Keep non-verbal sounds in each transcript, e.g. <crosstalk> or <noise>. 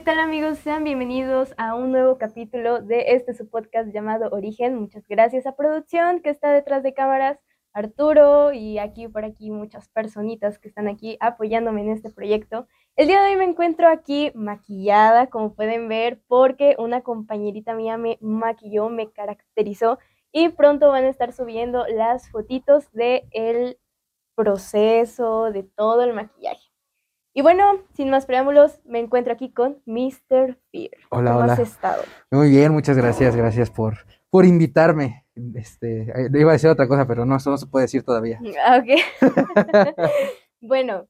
¿Qué tal amigos? Sean bienvenidos a un nuevo capítulo de este su podcast llamado Origen. Muchas gracias a producción que está detrás de cámaras, Arturo y aquí por aquí muchas personitas que están aquí apoyándome en este proyecto. El día de hoy me encuentro aquí maquillada, como pueden ver, porque una compañerita mía me maquilló, me caracterizó y pronto van a estar subiendo las fotitos de el proceso, de todo el maquillaje. Y bueno, sin más preámbulos, me encuentro aquí con Mr. Fear. Hola, ¿Cómo hola. has estado? Muy bien, muchas gracias, gracias por, por invitarme. Este, eh, iba a decir otra cosa, pero no, eso no se puede decir todavía. <laughs> Ah, ok. <laughs> bueno,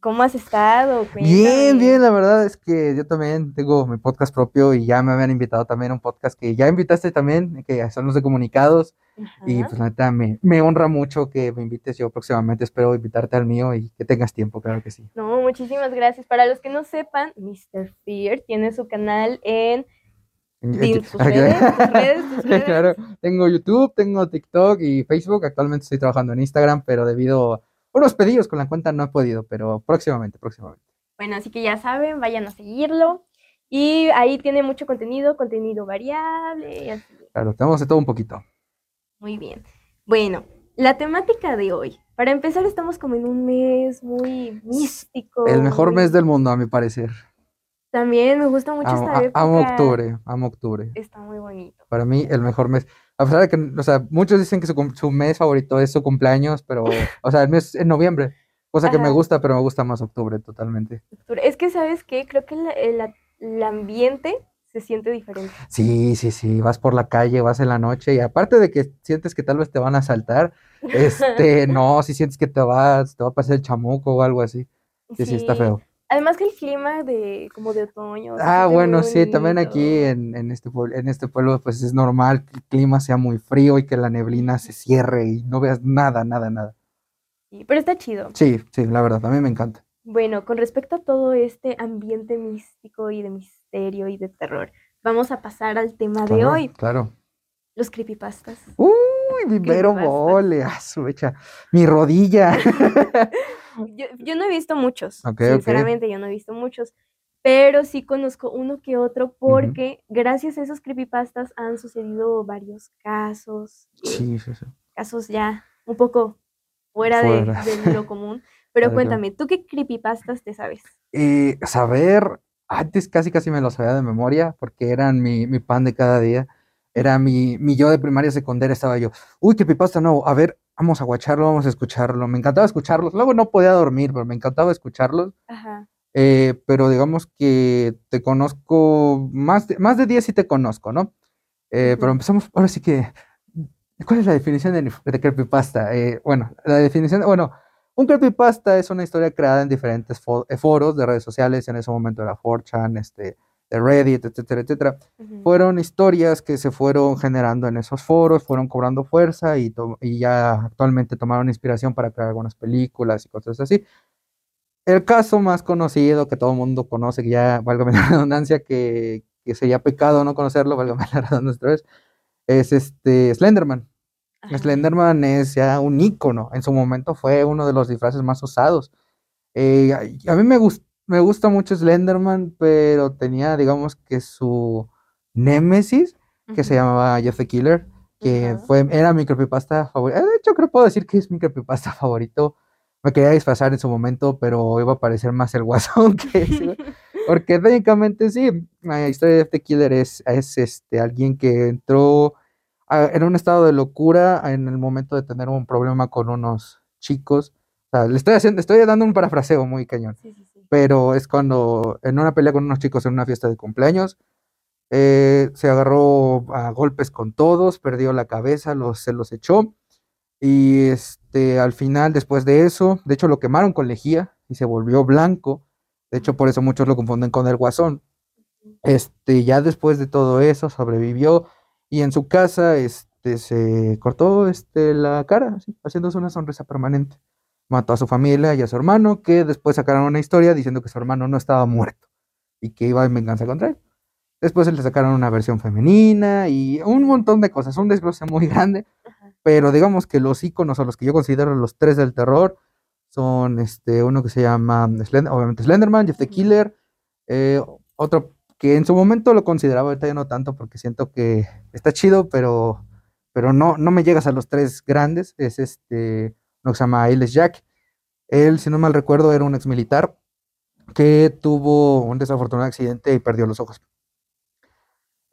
¿cómo has estado? Bien, bien, la verdad es que yo también tengo mi podcast propio y ya me habían invitado también a un podcast que ya invitaste también, que son los de comunicados. Y pues la neta me, me honra mucho que me invites yo próximamente. Espero invitarte al mío y que tengas tiempo, claro que sí. No, muchísimas gracias. Para los que no sepan, Mr. Fear tiene su canal en tus redes, <laughs> tus redes, tus <laughs> redes. Claro, tengo YouTube, tengo TikTok y Facebook. Actualmente estoy trabajando en Instagram, pero debido a unos pedidos con la cuenta no he podido, pero próximamente, próximamente. Bueno, así que ya saben, vayan a seguirlo. Y ahí tiene mucho contenido, contenido variable y así. Claro, tenemos de todo un poquito. Muy bien. Bueno, la temática de hoy. Para empezar, estamos como en un mes muy místico. El mejor muy- mes del mundo, a mi parecer. También me gusta mucho Amo, esta época. amo octubre, amo octubre. Está muy bonito. Para mí, el mejor mes. A pesar de que, o sea, muchos dicen que su, mes favorito es su cumpleaños, pero, o sea, el mes en noviembre. Cosa que me gusta, pero me gusta más octubre totalmente. Es que, ¿sabes qué? Creo que la- el, la- el ambiente se siente diferente. Sí, sí, sí, vas por la calle, vas en la noche y aparte de que sientes que tal vez te van a asaltar, este, <laughs> no, si sientes que te vas, te va a pasar el chamuco o algo así. Sí, sí, está feo. Además que el clima de como de otoño. Ah, bueno, sí, también aquí en, en este pueblo, en este pueblo, pues es normal que el clima sea muy frío y que la neblina se cierre y no veas nada, nada, nada. Sí, pero está chido. Sí, sí, la verdad, a mí me encanta. Bueno, con respecto a todo este ambiente místico y de misterio y de terror, vamos a pasar al tema de hoy, claro. los creepypastas. Uy, Creepypasta. mole, ah, mi rodilla. <laughs> Yo, yo no he visto muchos, sinceramente yo no he visto muchos, pero sí conozco uno que otro porque gracias a esos creepypastas han sucedido varios casos, Sí, sí, sí. casos ya un poco fuera, de- Fuera. de, lo común. <laughs> Pero cuéntame, ¿tú qué creepypastas te sabes? Eh, saber, antes casi casi me lo sabía de memoria porque eran mi, mi pan de cada día. Era mi, mi yo de primaria secundaria, estaba yo, uy, qué pipasta nuevo, a ver, vamos a guacharlo, vamos a escucharlo. Me encantaba escucharlos. Luego no podía dormir, pero me encantaba escucharlos. Ajá. Eh, pero digamos que te conozco, más de, más de 10 sí te conozco, ¿no? Eh, Pero empezamos, ahora sí que, ¿cuál es la definición de, de creepypasta? Eh, bueno, la definición, bueno, un creepypasta es una historia creada en diferentes eh, foros de redes sociales, en ese momento era 4chan, este, de Reddit, etcétera, etcétera. Fueron historias que se fueron generando en esos foros, fueron cobrando fuerza y ya actualmente tomaron inspiración para crear algunas películas y cosas así. El caso más conocido que todo el mundo conoce, que ya, válgame <laughs> la redundancia, que, que sería pecado no conocerlo, válgame <laughs> la redundancia otra vez, es este Slenderman. Ajá. Slenderman es ya un ícono, en su momento fue uno de los disfraces más usados. Eh, a a mí me, gus- me gusta mucho Slenderman, pero tenía, digamos que su némesis, que se llamaba Jeff the Killer, que Ajá. fue, era mi creepypasta favorito. De hecho, creo que puedo decir que es mi creepypasta <laughs> favorito. Me quería disfrazar en su momento, pero iba a parecer más el guasón <laughs> que ese. <laughs> Porque técnicamente sí, la historia de Jeff the Killer es, es este, alguien que entró en un estado de locura en el momento de tener un problema con unos chicos. O sea, le estoy haciendo, estoy dando un parafraseo muy cañón Sí, sí, sí. pero es cuando en una pelea con unos chicos en una fiesta de cumpleaños, eh, se agarró a golpes con todos, perdió la cabeza, los, se los echó y este, al final, después de eso, de hecho lo quemaron con lejía y se volvió blanco, de hecho por eso muchos lo confunden con el guasón. Este, ya después de todo eso sobrevivió y en su casa este, se cortó este, la cara, así, haciéndose una sonrisa permanente. Mató a su familia y a su hermano, que después sacaron una historia diciendo que su hermano no estaba muerto y que iba en venganza contra él. Después le sacaron una versión femenina y un montón de cosas, un desglose muy grande, Ajá. pero digamos que los iconos o los que yo considero los tres del terror son este, uno que se llama, Slend- obviamente Slenderman, Jeff the. Killer, eh, otro que en su momento lo consideraba, ahorita ya no tanto porque siento que está chido, pero, pero no, no me llegas a los tres grandes, es este, lo que se llama Ailes Jack. Él, si no mal recuerdo, era un ex militar que tuvo un desafortunado accidente y perdió los ojos.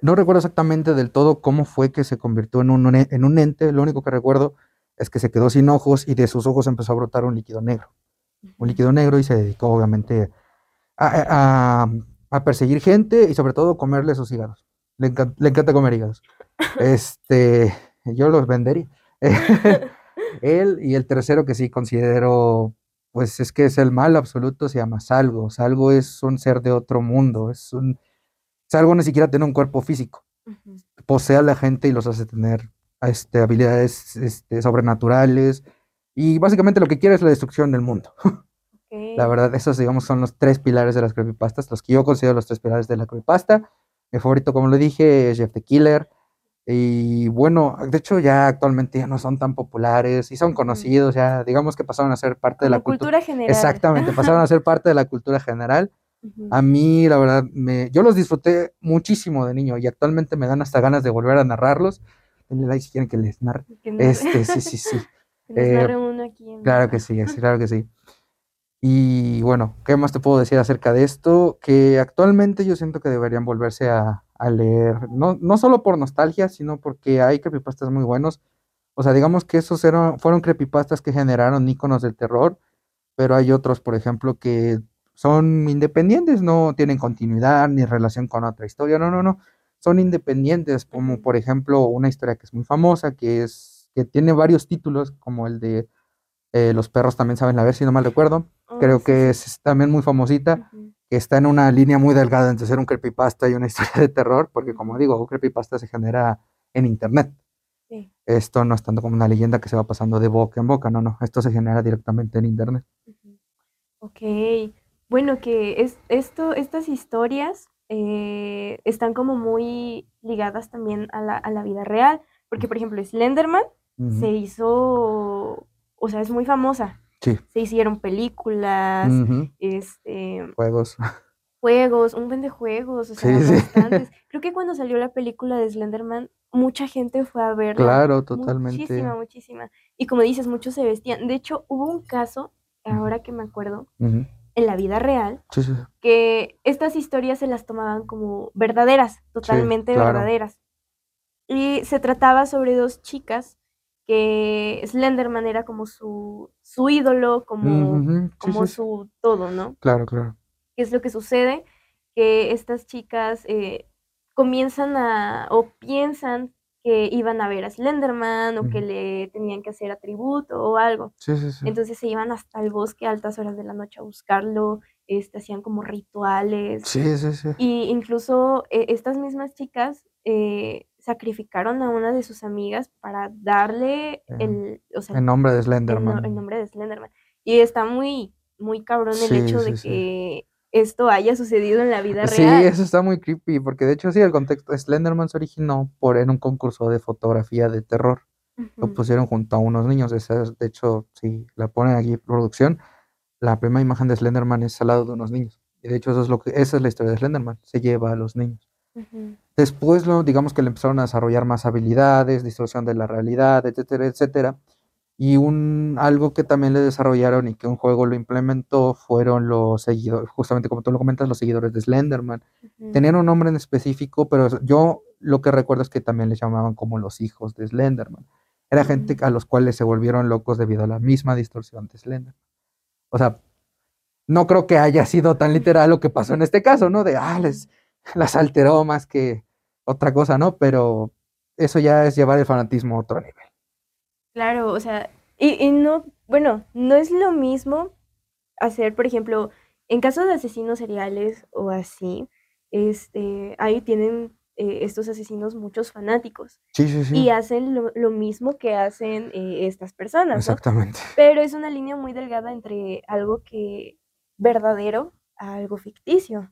No recuerdo exactamente del todo cómo fue que se convirtió en un, en un ente, lo único que recuerdo es que se quedó sin ojos y de sus ojos empezó a brotar un líquido negro. Un líquido negro y se dedicó obviamente a, perseguir gente y sobre todo comerle sus hígados. Le, encanta, comer hígados. <laughs> Este, yo los vendería. <laughs> Él y el tercero que sí considero, pues es que es el mal absoluto, se llama Salgo. Salgo es un ser de otro mundo, es un... Salgo ni siquiera tiene un cuerpo físico. Posee a la gente y los hace tener este, habilidades este, sobrenaturales. Y básicamente lo que quiere es la destrucción del mundo. <laughs> La verdad, esos, digamos, son los tres pilares de las creepypastas, los que yo considero los tres pilares de la creepypasta. Mi favorito, como lo dije, es Jeff the Killer. Y bueno, de hecho ya actualmente ya no son tan populares y son conocidos, ya digamos que pasaron a ser parte de la cultura, general. Exactamente, pasaron a ser parte de la cultura general. A mí, la verdad, me, yo los disfruté muchísimo de niño y actualmente me dan hasta ganas de volver a narrarlos. Denle like si quieren que les narre. Este, sí, sí, sí. <laughs> Eh, uno aquí <laughs> claro que sí, claro que sí. Y bueno, ¿qué más te puedo decir acerca de esto? Que actualmente yo siento que deberían volverse a, leer, no, no solo por nostalgia, sino porque hay creepypastas muy buenos. O sea, digamos que esos eran, fueron creepypastas que generaron iconos del terror, pero hay otros, por ejemplo, que son independientes, no tienen continuidad ni relación con otra historia, no, no, no, son independientes, como por ejemplo una historia que es muy famosa, que es, que tiene varios títulos, como el de eh, Los perros también saben la ver, si no mal recuerdo, creo que es también muy famosita, que está en una línea muy delgada entre ser un creepypasta y una <laughs> historia de terror, porque como digo, un creepypasta se genera en internet. Esto no es tanto como una leyenda que se va pasando de boca en boca, no, no, esto se genera directamente en internet. Ok, bueno, que es esto, estas historias eh, están como muy ligadas también a la, a la, vida real, porque por ejemplo Slenderman se hizo, o sea, es muy famosa, se hicieron películas, este... Juegos. Juegos, un buen de juegos, o sea, bastantes. <laughs> Creo que cuando salió la película de Slenderman, mucha gente fue a verla. Claro, totalmente. Muchísima, muchísima. Y como dices, muchos se vestían. De hecho, hubo un caso, ahora que me acuerdo, en la vida real, que estas historias se las tomaban como verdaderas, totalmente verdaderas. Y se trataba sobre dos chicas que Slenderman era como su, su ídolo, como, como su todo, ¿no? Claro, claro. ¿Qué es lo que sucede? Que estas chicas eh, comienzan a, o piensan que iban a ver a Slenderman o que le tenían que hacer atributo o algo. Sí, sí, sí. Entonces se iban hasta el bosque a altas horas de la noche a buscarlo, este, hacían como rituales. Sí, sí, sí. Y incluso eh, estas mismas chicas eh, sacrificaron a una de sus amigas para darle el, o sea, el nombre de Slenderman. El, nombre de Slenderman. Y está muy, muy cabrón el hecho de que esto haya sucedido en la vida real. Sí, eso está muy creepy, porque de hecho sí, el contexto, Slenderman se originó por, en un concurso de fotografía de terror. Lo pusieron junto a unos niños, de hecho, si la ponen aquí producción, la primera imagen de Slenderman es al lado de unos niños. Y de hecho eso es lo que, esa es la historia de Slenderman, se lleva a los niños. Después, lo, digamos que le empezaron a desarrollar más habilidades, distorsión de la realidad, etcétera, etcétera. Y un, algo que también le desarrollaron y que un juego lo implementó fueron los seguidores, justamente como tú lo comentas, los seguidores de Slenderman. Tenían un nombre en específico, pero yo lo que recuerdo es que también les llamaban como los hijos de Slenderman. Era gente a los cuales se volvieron locos debido a la misma distorsión de Slenderman. O sea, no creo que haya sido tan literal lo que pasó en este caso, ¿no? De, ah, les, <laughs> las alteró más que otra cosa, ¿no? Pero eso ya es llevar el fanatismo a otro nivel. Claro, o sea, y, no, bueno, no es lo mismo hacer, por ejemplo, en caso de asesinos seriales o así, este, ahí tienen eh, estos asesinos muchos fanáticos. Sí, sí, sí. Y hacen lo, mismo que hacen eh, estas personas. Exactamente. <laughs> Pero es una línea muy delgada entre algo que verdadero a algo ficticio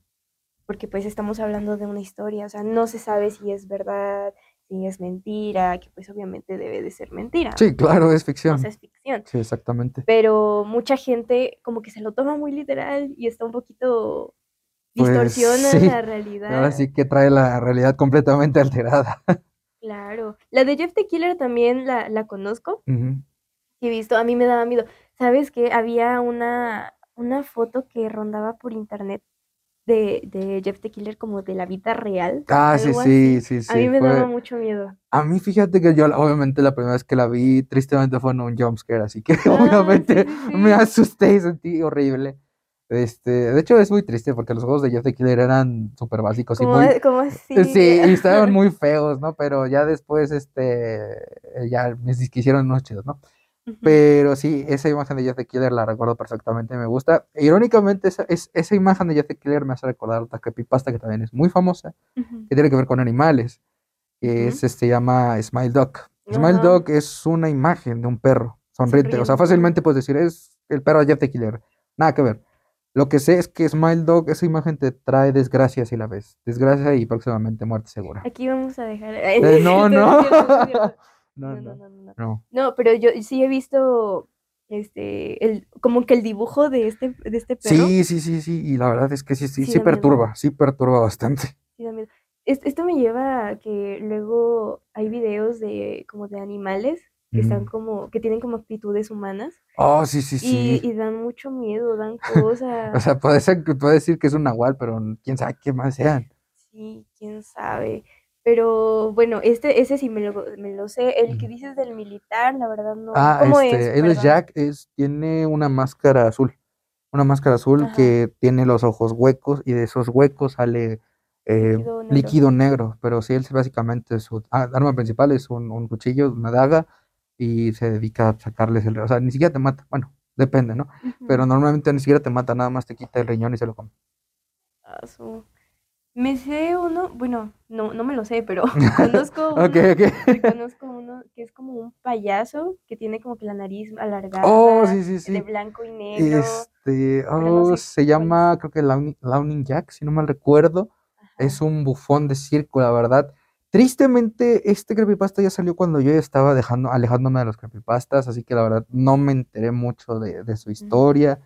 porque pues estamos hablando de una historia, o sea, no se sabe si es verdad, si es mentira, que pues obviamente debe de ser mentira. Sí, claro, es ficción. <laughs> O sea, es ficción. Sí, exactamente. Pero mucha gente como que se lo toma muy literal y está un poquito Pues, distorsiona sí, la realidad. ahora sí que trae la realidad completamente <laughs> alterada. Claro. La de Jeff the Killer también la, la conozco. He visto, a mí me daba miedo. ¿Sabes qué? Había una, una foto que rondaba por internet de, de Jeff the Killer como de la vida real, Ah, sí, sí, así. sí, A mí sí, me daba mucho miedo. A mí fíjate que yo obviamente la primera vez que la vi tristemente fue en un jumpscare, así que <laughs> Ah, sí, obviamente sí, me sí. asusté y sentí horrible. Este, de hecho es muy triste porque los juegos de Jeff the Killer eran súper básicos y muy, como eh, así. sí, y <laughs> estaban muy feos, ¿no? Pero ya después, este, ya me hicieron unos chidos, ¿no? Pero sí, esa imagen de Jeff the Killer la recuerdo perfectamente, me gusta. Irónicamente, esa, es, esa imagen de Jeff the Killer me hace recordar otra creepypasta que también es muy famosa, que tiene que ver con animales, que es, este, se llama Smile Dog. Smile. Dog es una imagen de un perro sonriente, o sea, fácilmente puedes decir, es el perro de Jeff the Killer. Nada que ver. Lo que sé es que Smile Dog, esa imagen te trae desgracia si la ves. Desgracia y próximamente muerte segura. Aquí vamos a dejar. Eh, no, <laughs> No no. no. No, No, no, no, pero yo sí he visto este el como que el dibujo de este de este perro. Sí, sí, sí, sí. Y la verdad es que sí, sí, Sí sí da miedo. perturba, sí perturba bastante. Sí, da miedo. Es- Esto me lleva a que luego hay videos de como de animales que están como que tienen como actitudes humanas Oh, sí, sí, y, sí. y dan mucho miedo, dan <laughs> O cosas. sea, puede ser, que- puede decir que es un nahual, pero quién sabe qué más sean. Sí, quién sabe. Pero bueno, este ese sí me lo, me lo sé. El que dices del militar, la verdad no. Ah, ¿Cómo es? este, él es. Jack, es, tiene una máscara azul. Una máscara azul Ajá. que tiene los ojos huecos y de esos huecos sale eh, Líquido negro. líquido negro. Pero sí, él es básicamente su ah, arma principal es un, un cuchillo, una daga y se dedica a sacarles el... O sea, ni siquiera te mata. Bueno, depende, ¿no? Pero normalmente ni siquiera te mata, nada más te quita el riñón y se lo come. Ah, su- Me sé uno, bueno, no, no me lo sé, pero <laughs> conozco uno, ok. conozco uno que es como un payaso que tiene como que la nariz Oh, alargada, sí, sí, de sí. blanco y negro. Este, pero no oh, sé se cuál es. llama, creo que Laughing Jack, si no mal recuerdo. Es Ajá. un bufón de circo, la verdad. Tristemente, este creepypasta ya salió cuando yo ya estaba dejando, alejándome de los creepypastas, así que la verdad no me enteré mucho de, de su historia.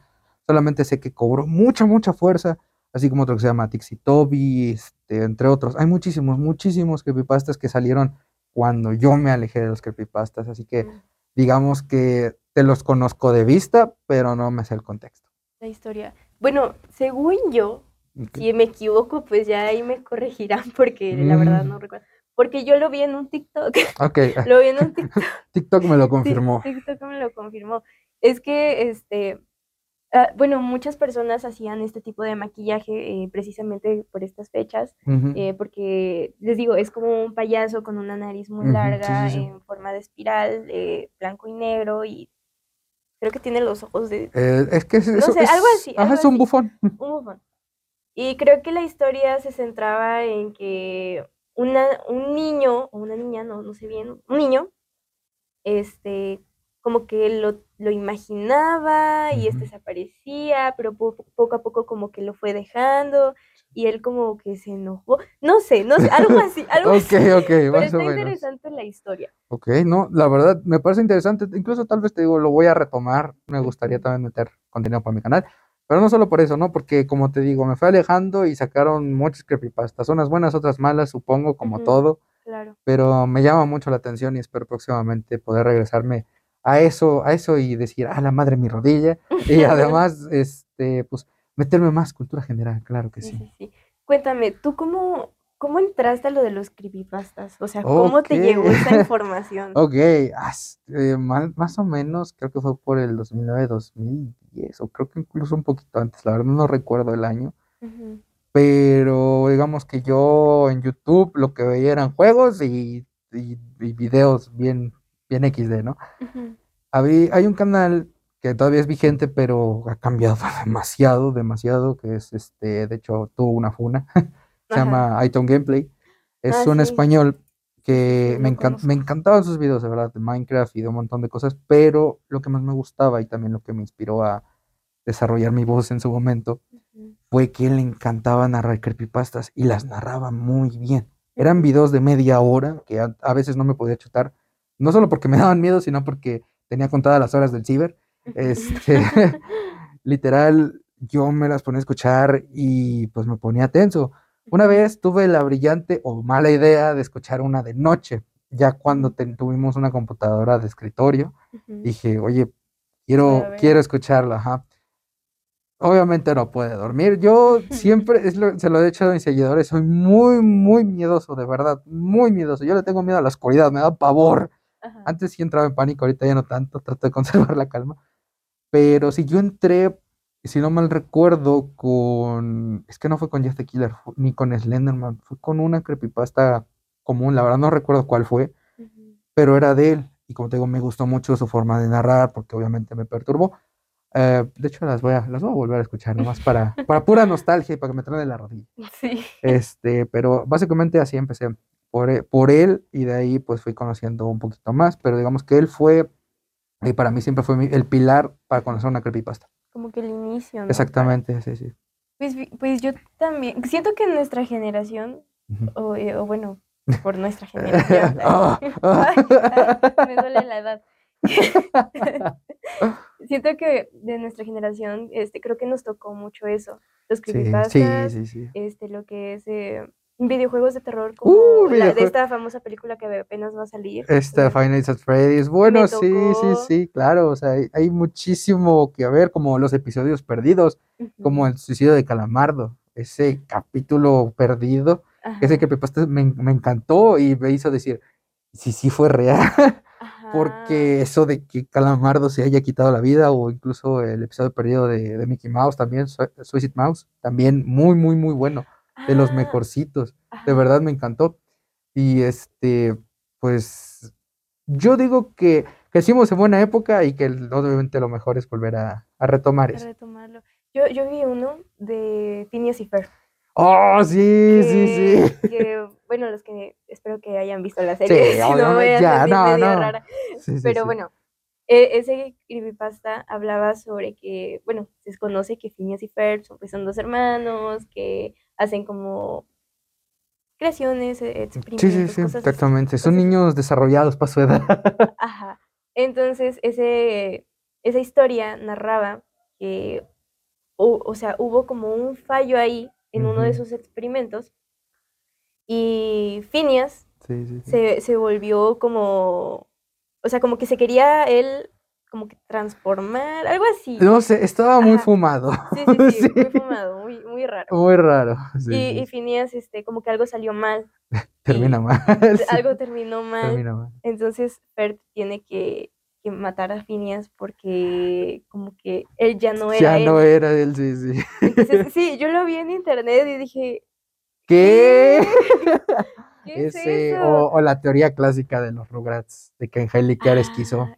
Solamente sé que cobró mucha, mucha fuerza, así como otro que se llama Tixi Toby, este, entre otros. Hay muchísimos, muchísimos creepypastas que salieron cuando yo me alejé de los creepypastas, así que Mm, digamos que te los conozco de vista, pero no me sé el contexto. La historia. Bueno, según yo, si me equivoco, pues ya ahí me corregirán <laughs> porque la verdad Mm, no recuerdo. Porque yo lo vi en un TikTok. <laughs> ok, Lo vi en un <laughs> TikTok. TikTok me lo confirmó. TikTok me lo confirmó. Es que, este, ah, bueno, muchas personas hacían este tipo de maquillaje eh, precisamente por estas fechas, eh, porque les digo, es como un payaso con una nariz muy larga, sí, sí. en forma de espiral, eh, blanco y negro, y creo que tiene los ojos de, Eh, es que es, no eso sé, algo es, así, ajá, algo es un así, bufón. <laughs> un bufón. Y creo que la historia se centraba en que una, un niño, o una niña, no, no sé bien, un niño, este, como que lo, lo imaginaba y este Ujú. se aparecía, pero po- poco a poco como que lo fue dejando y él como que se enojó. No sé, no sé, algo así, <laughs> algo Ok, así. ok, Pero más está o menos. interesante la historia. Ok, no, la verdad me parece interesante. Incluso tal vez te digo, lo voy a retomar. Me gustaría también meter contenido para mi canal. Pero no solo por eso, ¿no? Porque como te digo, me fue alejando y sacaron muchas creepypastas. Unas buenas, otras malas, supongo, como todo. claro. Pero me llama mucho la atención y espero próximamente poder regresarme a eso, a eso y decir, ah, la madre mi rodilla. Y <laughs> además, este, pues, meterme más cultura general, claro que Sí, sí. sí. Cuéntame, ¿tú cómo, cómo entraste a lo de los creepypastas? O sea, ¿cómo te llegó esa <laughs> información? ok, as- eh, más o menos, creo que fue por el 2009, 2010, o creo que incluso un poquito antes, la verdad no recuerdo el año. Pero digamos que yo en YouTube lo que veía eran juegos y, y- y videos bien, bien XD, ¿no? Habí- hay un canal que todavía es vigente, pero ha cambiado <laughs> demasiado, demasiado, que es este, de hecho, tuvo una funa, <laughs> se Ajá. llama iTunes Gameplay. Es Ah, un sí, español que sí, me, encan- me encantaban sus videos, de verdad, de Minecraft y de un montón de cosas, pero lo que más me gustaba y también lo que me inspiró a desarrollar mi voz en su momento fue que le encantaba narrar creepypastas y las narraba muy bien. Eran videos de media hora que a, a veces no me podía chutar, no solo porque me <laughs> daban miedo, sino porque tenía contadas las horas del ciber. Este, <laughs> <laughs> literal, yo me las ponía a escuchar y pues me ponía tenso. Una vez tuve la brillante o mala idea de escuchar una de noche, ya cuando tuvimos una computadora de escritorio, dije, oye, quiero, quiero escucharla, ajá. Obviamente no puede dormir. Yo siempre, se lo he dicho a mis seguidores, soy muy, muy miedoso, de verdad, muy miedoso. Yo le tengo miedo a la oscuridad, me da pavor. Antes sí entraba en pánico, ahorita ya no tanto, trato de conservar la calma. Pero si yo entré, si no mal recuerdo, con. Es que no fue con Jeff the Killer, ni con Slenderman, fue con una creepypasta común, la verdad no recuerdo cuál fue, pero era de él. Y como te digo, me gustó mucho su forma de narrar, porque obviamente me perturbó. Eh, de hecho, las voy, a, las voy a volver a escuchar, nomás para, para pura nostalgia y para que me traen la rodilla. <laughs> Sí. Este, pero básicamente así empecé por, e, por él y de ahí pues fui conociendo un poquito más, pero digamos que él fue, y para mí siempre fue el pilar para conocer una creepypasta. Como que el inicio. ¿no? Exactamente, sí, sí. Pues, pues yo también, siento que nuestra generación, o, eh, o, bueno, <laughs> por nuestra generación, <laughs> ah, <laughs> me duele la edad. siento que de nuestra generación, este, creo que nos tocó mucho eso, los creepypastas, sí, sí, este, lo que es... Eh, videojuegos de terror como uh, la de esta famosa película que apenas va a salir. Esta Final Nights at Freddy's. Bueno, sí, sí, sí, claro. O sea, hay, muchísimo que ver, como los episodios perdidos, como el suicidio de Calamardo, ese capítulo perdido, ese que me, me, encantó y me hizo decir, sí, sí fue real. <laughs> Porque eso de que Calamardo se haya quitado la vida, o incluso el episodio perdido de, de Mickey Mouse también, Suicide Mouse, también muy, muy, muy bueno de los ah, mejorcitos. De verdad me encantó. Y este, pues yo digo que crecimos en buena época y que obviamente lo mejor es volver a, retomar eso. retomarlo. Yo, yo vi uno de Phineas y Fer. Oh, sí, sí, sí. <laughs> Que, bueno, los que espero que hayan visto la serie. <laughs> Sí, no ya, no, no. Rara. Pero bueno, e, ese creepypasta hablaba sobre que, bueno, se conoce que Phineas y Fer son, pues, son dos hermanos, que hacen como creaciones, e, experimentos, sí, sí, sí, exactamente. Son niños desarrollados para su edad. <laughs> Ajá. Entonces, ese, esa historia narraba que, o, sea, hubo como un fallo ahí en uno de sus experimentos y Phineas se, se volvió como, o sea, como que se quería él como que transformar, algo así. No sé, estaba muy fumado. Sí, sí, <laughs> sí, muy fumado, muy, muy raro. Muy raro. y, y Phineas, este, como que algo salió mal. <laughs> Termina mal. <laughs> Algo terminó mal. Termina mal. Entonces Bert tiene que, que, matar a Phineas porque como que él ya no era ya él. No era él, sí, sí. Entonces, sí, yo lo vi en internet y dije... ¿Qué? ¿Qué es Ese, O, o, la teoría clásica de los Rugrats, de que Angélica era esquizo. Ah,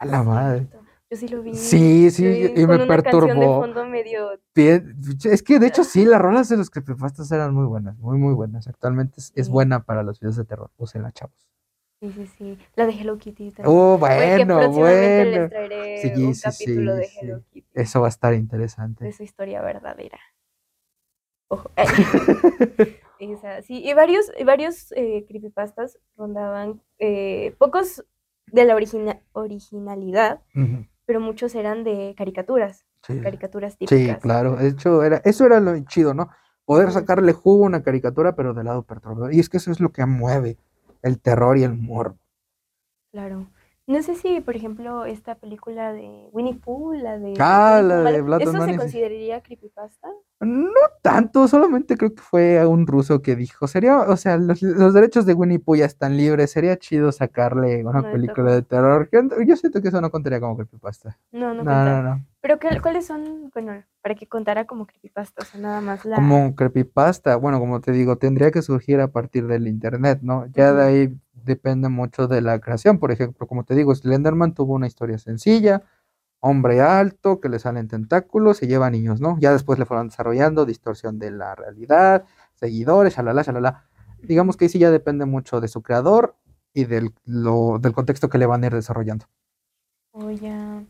a la madre. Yo sí lo vi. Sí, sí, y me perturbó. Es que de hecho sí, las <laughs> rolas de los creepypastas eran muy buenas, muy, muy buenas. Actualmente es, buena para los videos de terror. la chavos. Sí, sí, sí. La de Hello Kitty también. Oh, bueno, bueno. Les traeré sí, un capítulo de Hello Kitty. Eso va a estar interesante. De su historia verdadera. Ojo. <laughs> sí, y varios, varios eh, creepypastas rondaban. Eh, pocos de la originalidad, pero muchos eran de caricaturas, caricaturas típicas. Sí, claro, de hecho, era, eso era lo chido, ¿no? Poder sacarle jugo a una caricatura, pero del lado perturbador. Y es que eso es lo que mueve el terror y el humor. Claro. No sé si, por ejemplo, esta película de Winnie Pooh, la de... Ah, la de Blood ¿Eso se consideraría creepypasta? No tanto, solamente creo que fue un ruso que dijo, sería, o sea, los, derechos de Winnie Pooh ya están libres, sería chido sacarle una película de terror. Yo siento que eso no contaría como creepypasta. No, no, no, no, no. Pero ¿cuáles son, bueno, para que contara como creepypasta, o sea, nada más la... Como creepypasta, bueno, como te digo, tendría que surgir a partir del internet, ¿no? Ya de ahí depende mucho de la creación. Por ejemplo, como te digo, Slenderman tuvo una historia sencilla, hombre alto, que le salen tentáculos, se lleva niños, ¿no? Ya después le fueron desarrollando distorsión de la realidad, seguidores, shalala, shalala. Digamos que ahí sí ya depende mucho de su creador y del, del contexto que le van a ir desarrollando. Ya.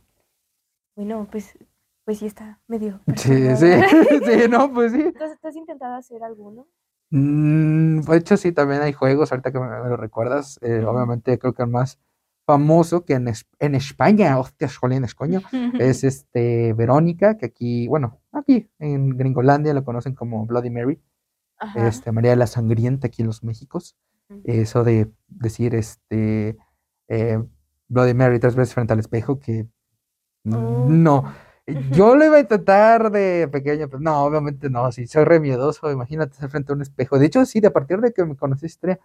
Bueno, pues, pues sí está medio. Sí, sí, <laughs> sí, no, pues sí. ¿Tú has intentado hacer alguno? Mm, de hecho, sí, también hay juegos, ahorita que me, lo recuerdas, eh, obviamente creo que el más famoso que en, es- en España, hostia, jolines, coño, es <laughs> este Verónica, que aquí, bueno, aquí en Gringolandia lo conocen como Bloody Mary, Ajá. este María la Sangrienta aquí en los Méxicos. Eso de decir este eh, Bloody Mary tres veces frente al espejo, que Oh. no. Yo lo iba a intentar de pequeño, pero no, obviamente no, sí, soy re miedoso, imagínate estar frente a un espejo. De hecho, sí, de a partir de que me conocí historia,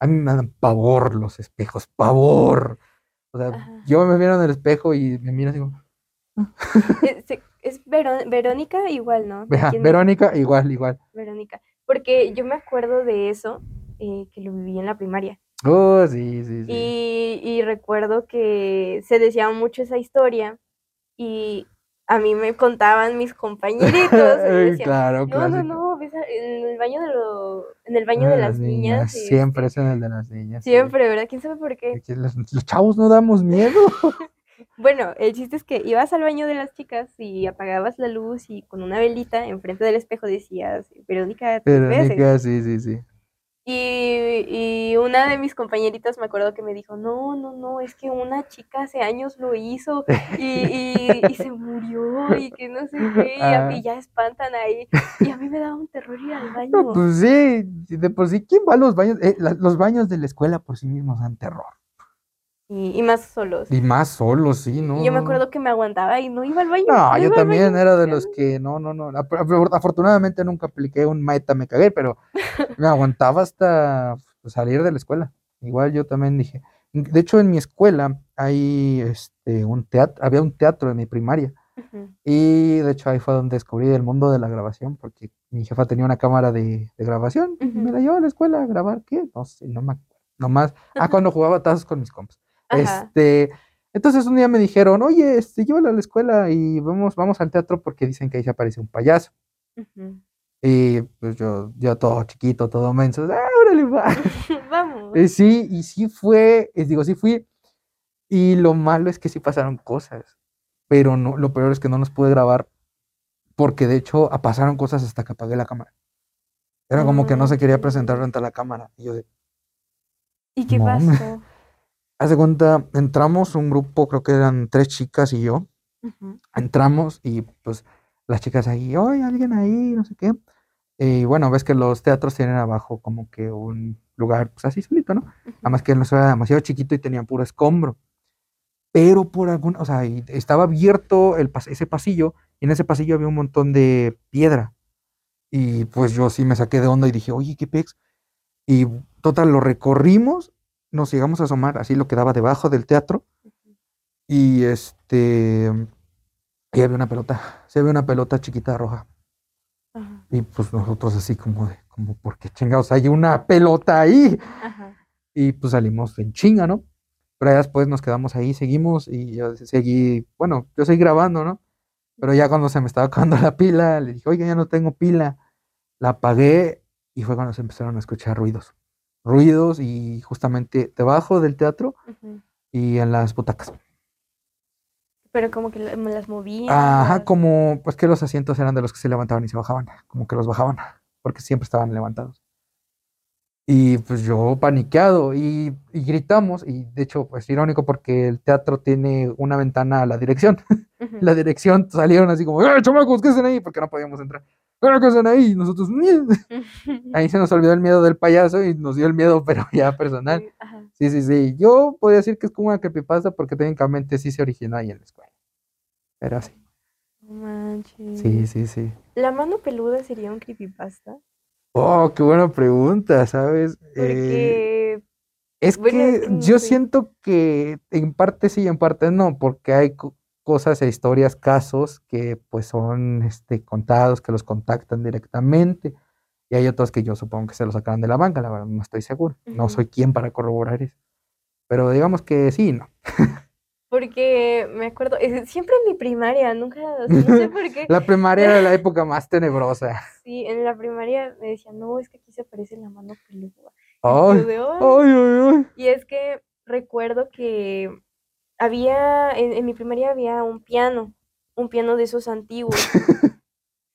a mí me dan pavor los espejos, pavor. O sea, Ajá. yo me miro en el espejo y me miro así como, <laughs> Es, Verónica igual, ¿no? "Vea, ¿Quién- Verónica, igual, igual. Verónica. Porque yo me acuerdo de eso, eh, que lo viví en la primaria. Oh, sí, sí, sí. Y, y recuerdo que se decía mucho esa historia y a mí me contaban mis <laughs> compañeritos. decían, claro, no, no, clásico. no, en el baño de, lo, en el baño de las niñas. Siempre este, es en el de las niñas. sí. Siempre, ¿verdad? ¿Quién sabe por qué? Los, los chavos no damos miedo. <laughs> Bueno, el chiste es que ibas al baño de las chicas y apagabas la luz y con una velita enfrente del espejo decías, Verónica, tres veces. Verónica, sí, sí, sí. Y, y una de mis compañeritas me acuerdo que me dijo, no, no, no, es que una chica hace años lo hizo y, y- y se murió y que no sé qué, y, a- Ah. ya espantan ahí. Y a mí me daba un terror ir al <laughs> No, baño. pues sí, de por sí, ¿quién va a los baños? Eh, la- los baños de la escuela por sí mismos dan terror. Y, y más solos. Y más solos, sí, ¿no? Y yo me acuerdo que me aguantaba y no iba al baño. No, no yo también era de los que, no, no, no. Afortunadamente nunca apliqué un meta, me cagué, pero <laughs> me aguantaba hasta salir de la escuela. Igual yo también dije. De hecho, en mi escuela hay este, un teatro, había un teatro en mi primaria. Y de hecho ahí fue donde descubrí el mundo de la grabación, porque mi jefa tenía una cámara de, de grabación y me la llevó a la escuela a grabar, ¿qué? No sé, no me acuerdo. Nomás, ah, cuando jugaba tazos con mis compas. Ajá. Este, entonces un día me dijeron, oye, este, llévala a la escuela y vamos, vamos al teatro porque dicen que ahí se aparece un payaso. Y pues yo, yo todo chiquito, todo menso, ah, órale, va. <laughs> Vamos. Y sí, y sí fue, digo, sí fui. Y lo malo es que sí pasaron cosas, pero no, lo peor es que no nos pude grabar porque de hecho ah, pasaron cosas hasta que apagué la cámara. Era como que no se quería presentar frente a la cámara. Y yo de, ¿Y qué No, pasó? Haz de cuenta, entramos un grupo, creo que eran tres chicas y yo. Ujú. Entramos y pues las chicas ahí, oye, alguien ahí, no sé qué. Y bueno, ves que los teatros tienen abajo como que un lugar, pues así solito, ¿no? Nada más que el nuestro era demasiado chiquito y tenía puro escombro. Pero por algún, o sea, estaba abierto el, ese pasillo y en ese pasillo había un montón de piedra. Y pues yo sí me saqué de onda y dije, oye, qué pex. Y total, lo recorrimos, nos llegamos a asomar, así lo que daba debajo del teatro. Y este, y había una pelota, se había una pelota chiquita roja. Ajá. Y pues nosotros así como de, como, ¿por qué chingados hay una pelota ahí? Ajá. Y pues salimos en chinga, ¿no? Pero ya después nos quedamos ahí, seguimos y yo seguí, bueno, yo seguí grabando, ¿no? Pero ya cuando se me estaba acabando la pila, le dije, oiga, ya no tengo pila. La apagué y fue cuando se empezaron a escuchar ruidos. Ruidos y justamente debajo del teatro y en las butacas. Pero como que me las movía. Ajá, como, pues que los asientos eran de los que se levantaban y se bajaban, como que los bajaban, porque siempre estaban levantados. Y pues yo paniqueado y, y gritamos, y de hecho, pues irónico porque el teatro tiene una ventana a la dirección. <laughs> Ujú. La dirección salieron así como, ¡eh, chamacos, qué hacen ahí! Porque no podíamos entrar. ¡Eh, qué hacen ahí! Nosotros, <laughs> ahí se nos olvidó el miedo del payaso y nos dio el miedo, <laughs> pero ya personal. Sí, ajá. Sí, sí, sí. Yo podría decir que es como una creepypasta porque técnicamente sí se originó ahí en la escuela. Pero sí. No manches. Sí, sí, sí. ¿La mano peluda sería un creepypasta? Oh, qué buena pregunta, ¿sabes? Eh, Porque. es bueno, es que que no yo sé. siento que en parte sí y en parte no, porque hay cosas e historias, casos que pues son este, contados, que los contactan directamente, y hay otros que yo supongo que se los sacaron de la banca, la verdad no estoy seguro, no soy quien para corroborar eso. Pero digamos que sí, y no. Porque me acuerdo, eh, siempre en mi primaria, nunca, no sé <laughs> por qué. La primaria era la época más tenebrosa. <laughs> Sí, en la primaria me decían, no, es que aquí se aparece la mano peluda. "Ay". ay, ay, ay. Y es que recuerdo que había, en, en mi primaria había un piano, un piano de esos antiguos, <laughs>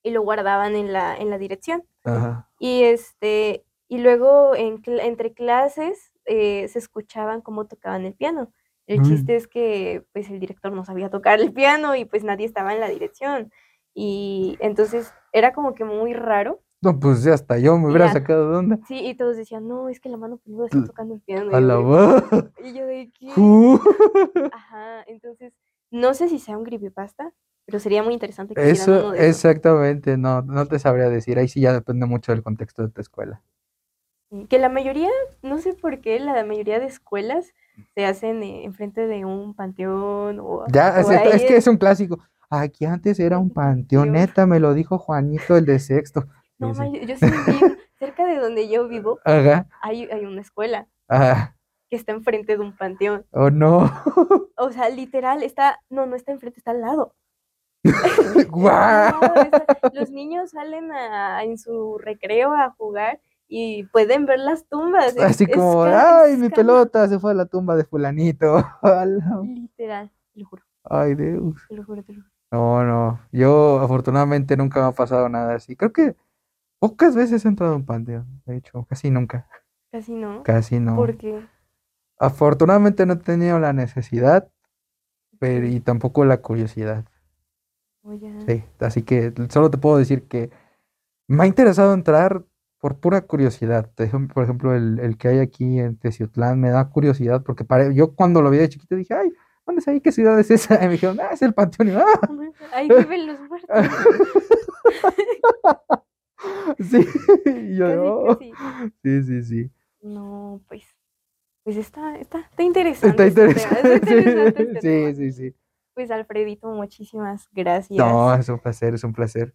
y lo guardaban en la, en la dirección. Ajá. Y este, y luego en, entre clases eh, se escuchaban cómo tocaban el piano. El Mm. chiste es que pues el director no sabía tocar el piano y pues nadie estaba en la dirección. Y entonces era como que muy raro. No, pues ya hasta yo me hubiera sacado de onda. Sí, y todos decían, no, es que la mano peluda está tocando el piano. Y A yo la de, va. y yo de <laughs> ¿qué? Uh. Ajá, entonces no sé si sea un creepypasta, pero sería muy interesante que Eso, uno de exactamente, no, no te sabría decir. Ahí sí ya depende mucho del contexto de tu escuela. Sí, Que la mayoría, no sé por qué, la mayoría de escuelas se hacen eh, enfrente de un panteón o, Ya, o es, es que es un clásico. Aquí antes era un panteón, neta, me lo dijo Juanito, el de sexto. No, Y ma, así, yo yo sí vivo, <laughs> cerca de donde yo vivo, Ajá, hay, hay una escuela ajá, que está enfrente de un panteón. oh no. <laughs> O sea, literal, está, no, no está enfrente, está al lado. <laughs> ¡Guau! Está- Los niños salen a- en su recreo a jugar y pueden ver las tumbas. Así es como, ay, es mi pelota se fue a la tumba de fulanito. Literal, te lo juro, Ay, Dios. te lo juro, te lo juro. No, no. Yo afortunadamente nunca me ha pasado nada así. Creo que pocas veces he entrado a un panteón. De hecho, casi nunca. Casi no. Casi no. Porque Afortunadamente no he tenido la necesidad, pero y tampoco la curiosidad. Oye, Sí, así que solo te puedo decir que me ha interesado entrar por pura curiosidad. Por ejemplo- por el, el que hay aquí en Teciutlán me da curiosidad porque pare- yo cuando lo vi de chiquito dije, ay, ¿dónde es ahí? ¿Qué ciudad es esa? <laughs> Y me dijeron, ah, es el Panteón. Y "Ah". <laughs> ahí viven los muertos. <laughs> <laughs> Sí, yo, "Oh". casi. Sí, sí, sí. No, pues, pues está, está, está interesante. Está este tema, está interesante. <laughs> este. Sí, sí, sí. Pues Alfredito, muchísimas gracias. No, es un placer, es un placer.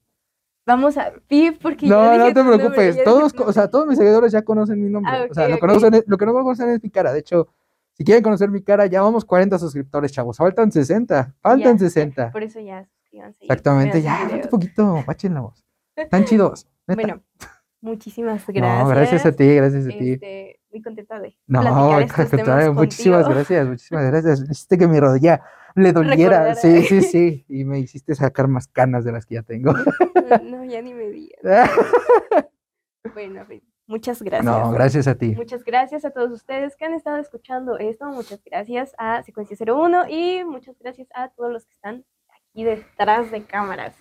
Vamos a Pip porque No, no dije te nombre, preocupes. Todos, o sea, todos mis seguidores ya conocen mi nombre. Ah, O sea, ok, lo, conocen, lo que no conocen es mi cara. De hecho, si quieren conocer mi cara, ya vamos 40 suscriptores, chavos. Faltan 60. Faltan Ya, ya, 60. Por eso ya suscríbanse. Exactamente, ya, sus falta videos. poquito. Páchenlos. Están chidos. <laughs> Bueno, muchísimas gracias. <laughs> No, gracias a ti, gracias a ti. Este, muy contenta de No, platicar estos temas muchísimas contigo. gracias, muchísimas gracias. Hiciste que mi rodilla le doliera. Recordara. Sí, sí, sí. Y me hiciste sacar más canas de las que ya tengo. <laughs> No, ya ni me digas. <laughs> Bueno, muchas gracias. No, gracias a ti. Muchas gracias a todos ustedes que han estado escuchando esto. Muchas gracias a Secuencia 01 y muchas gracias a todos los que están aquí detrás de cámaras.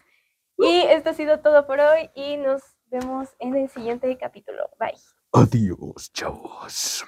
Y esto ha sido todo por hoy y nos vemos en el siguiente capítulo. Bye. Adiós, chavos.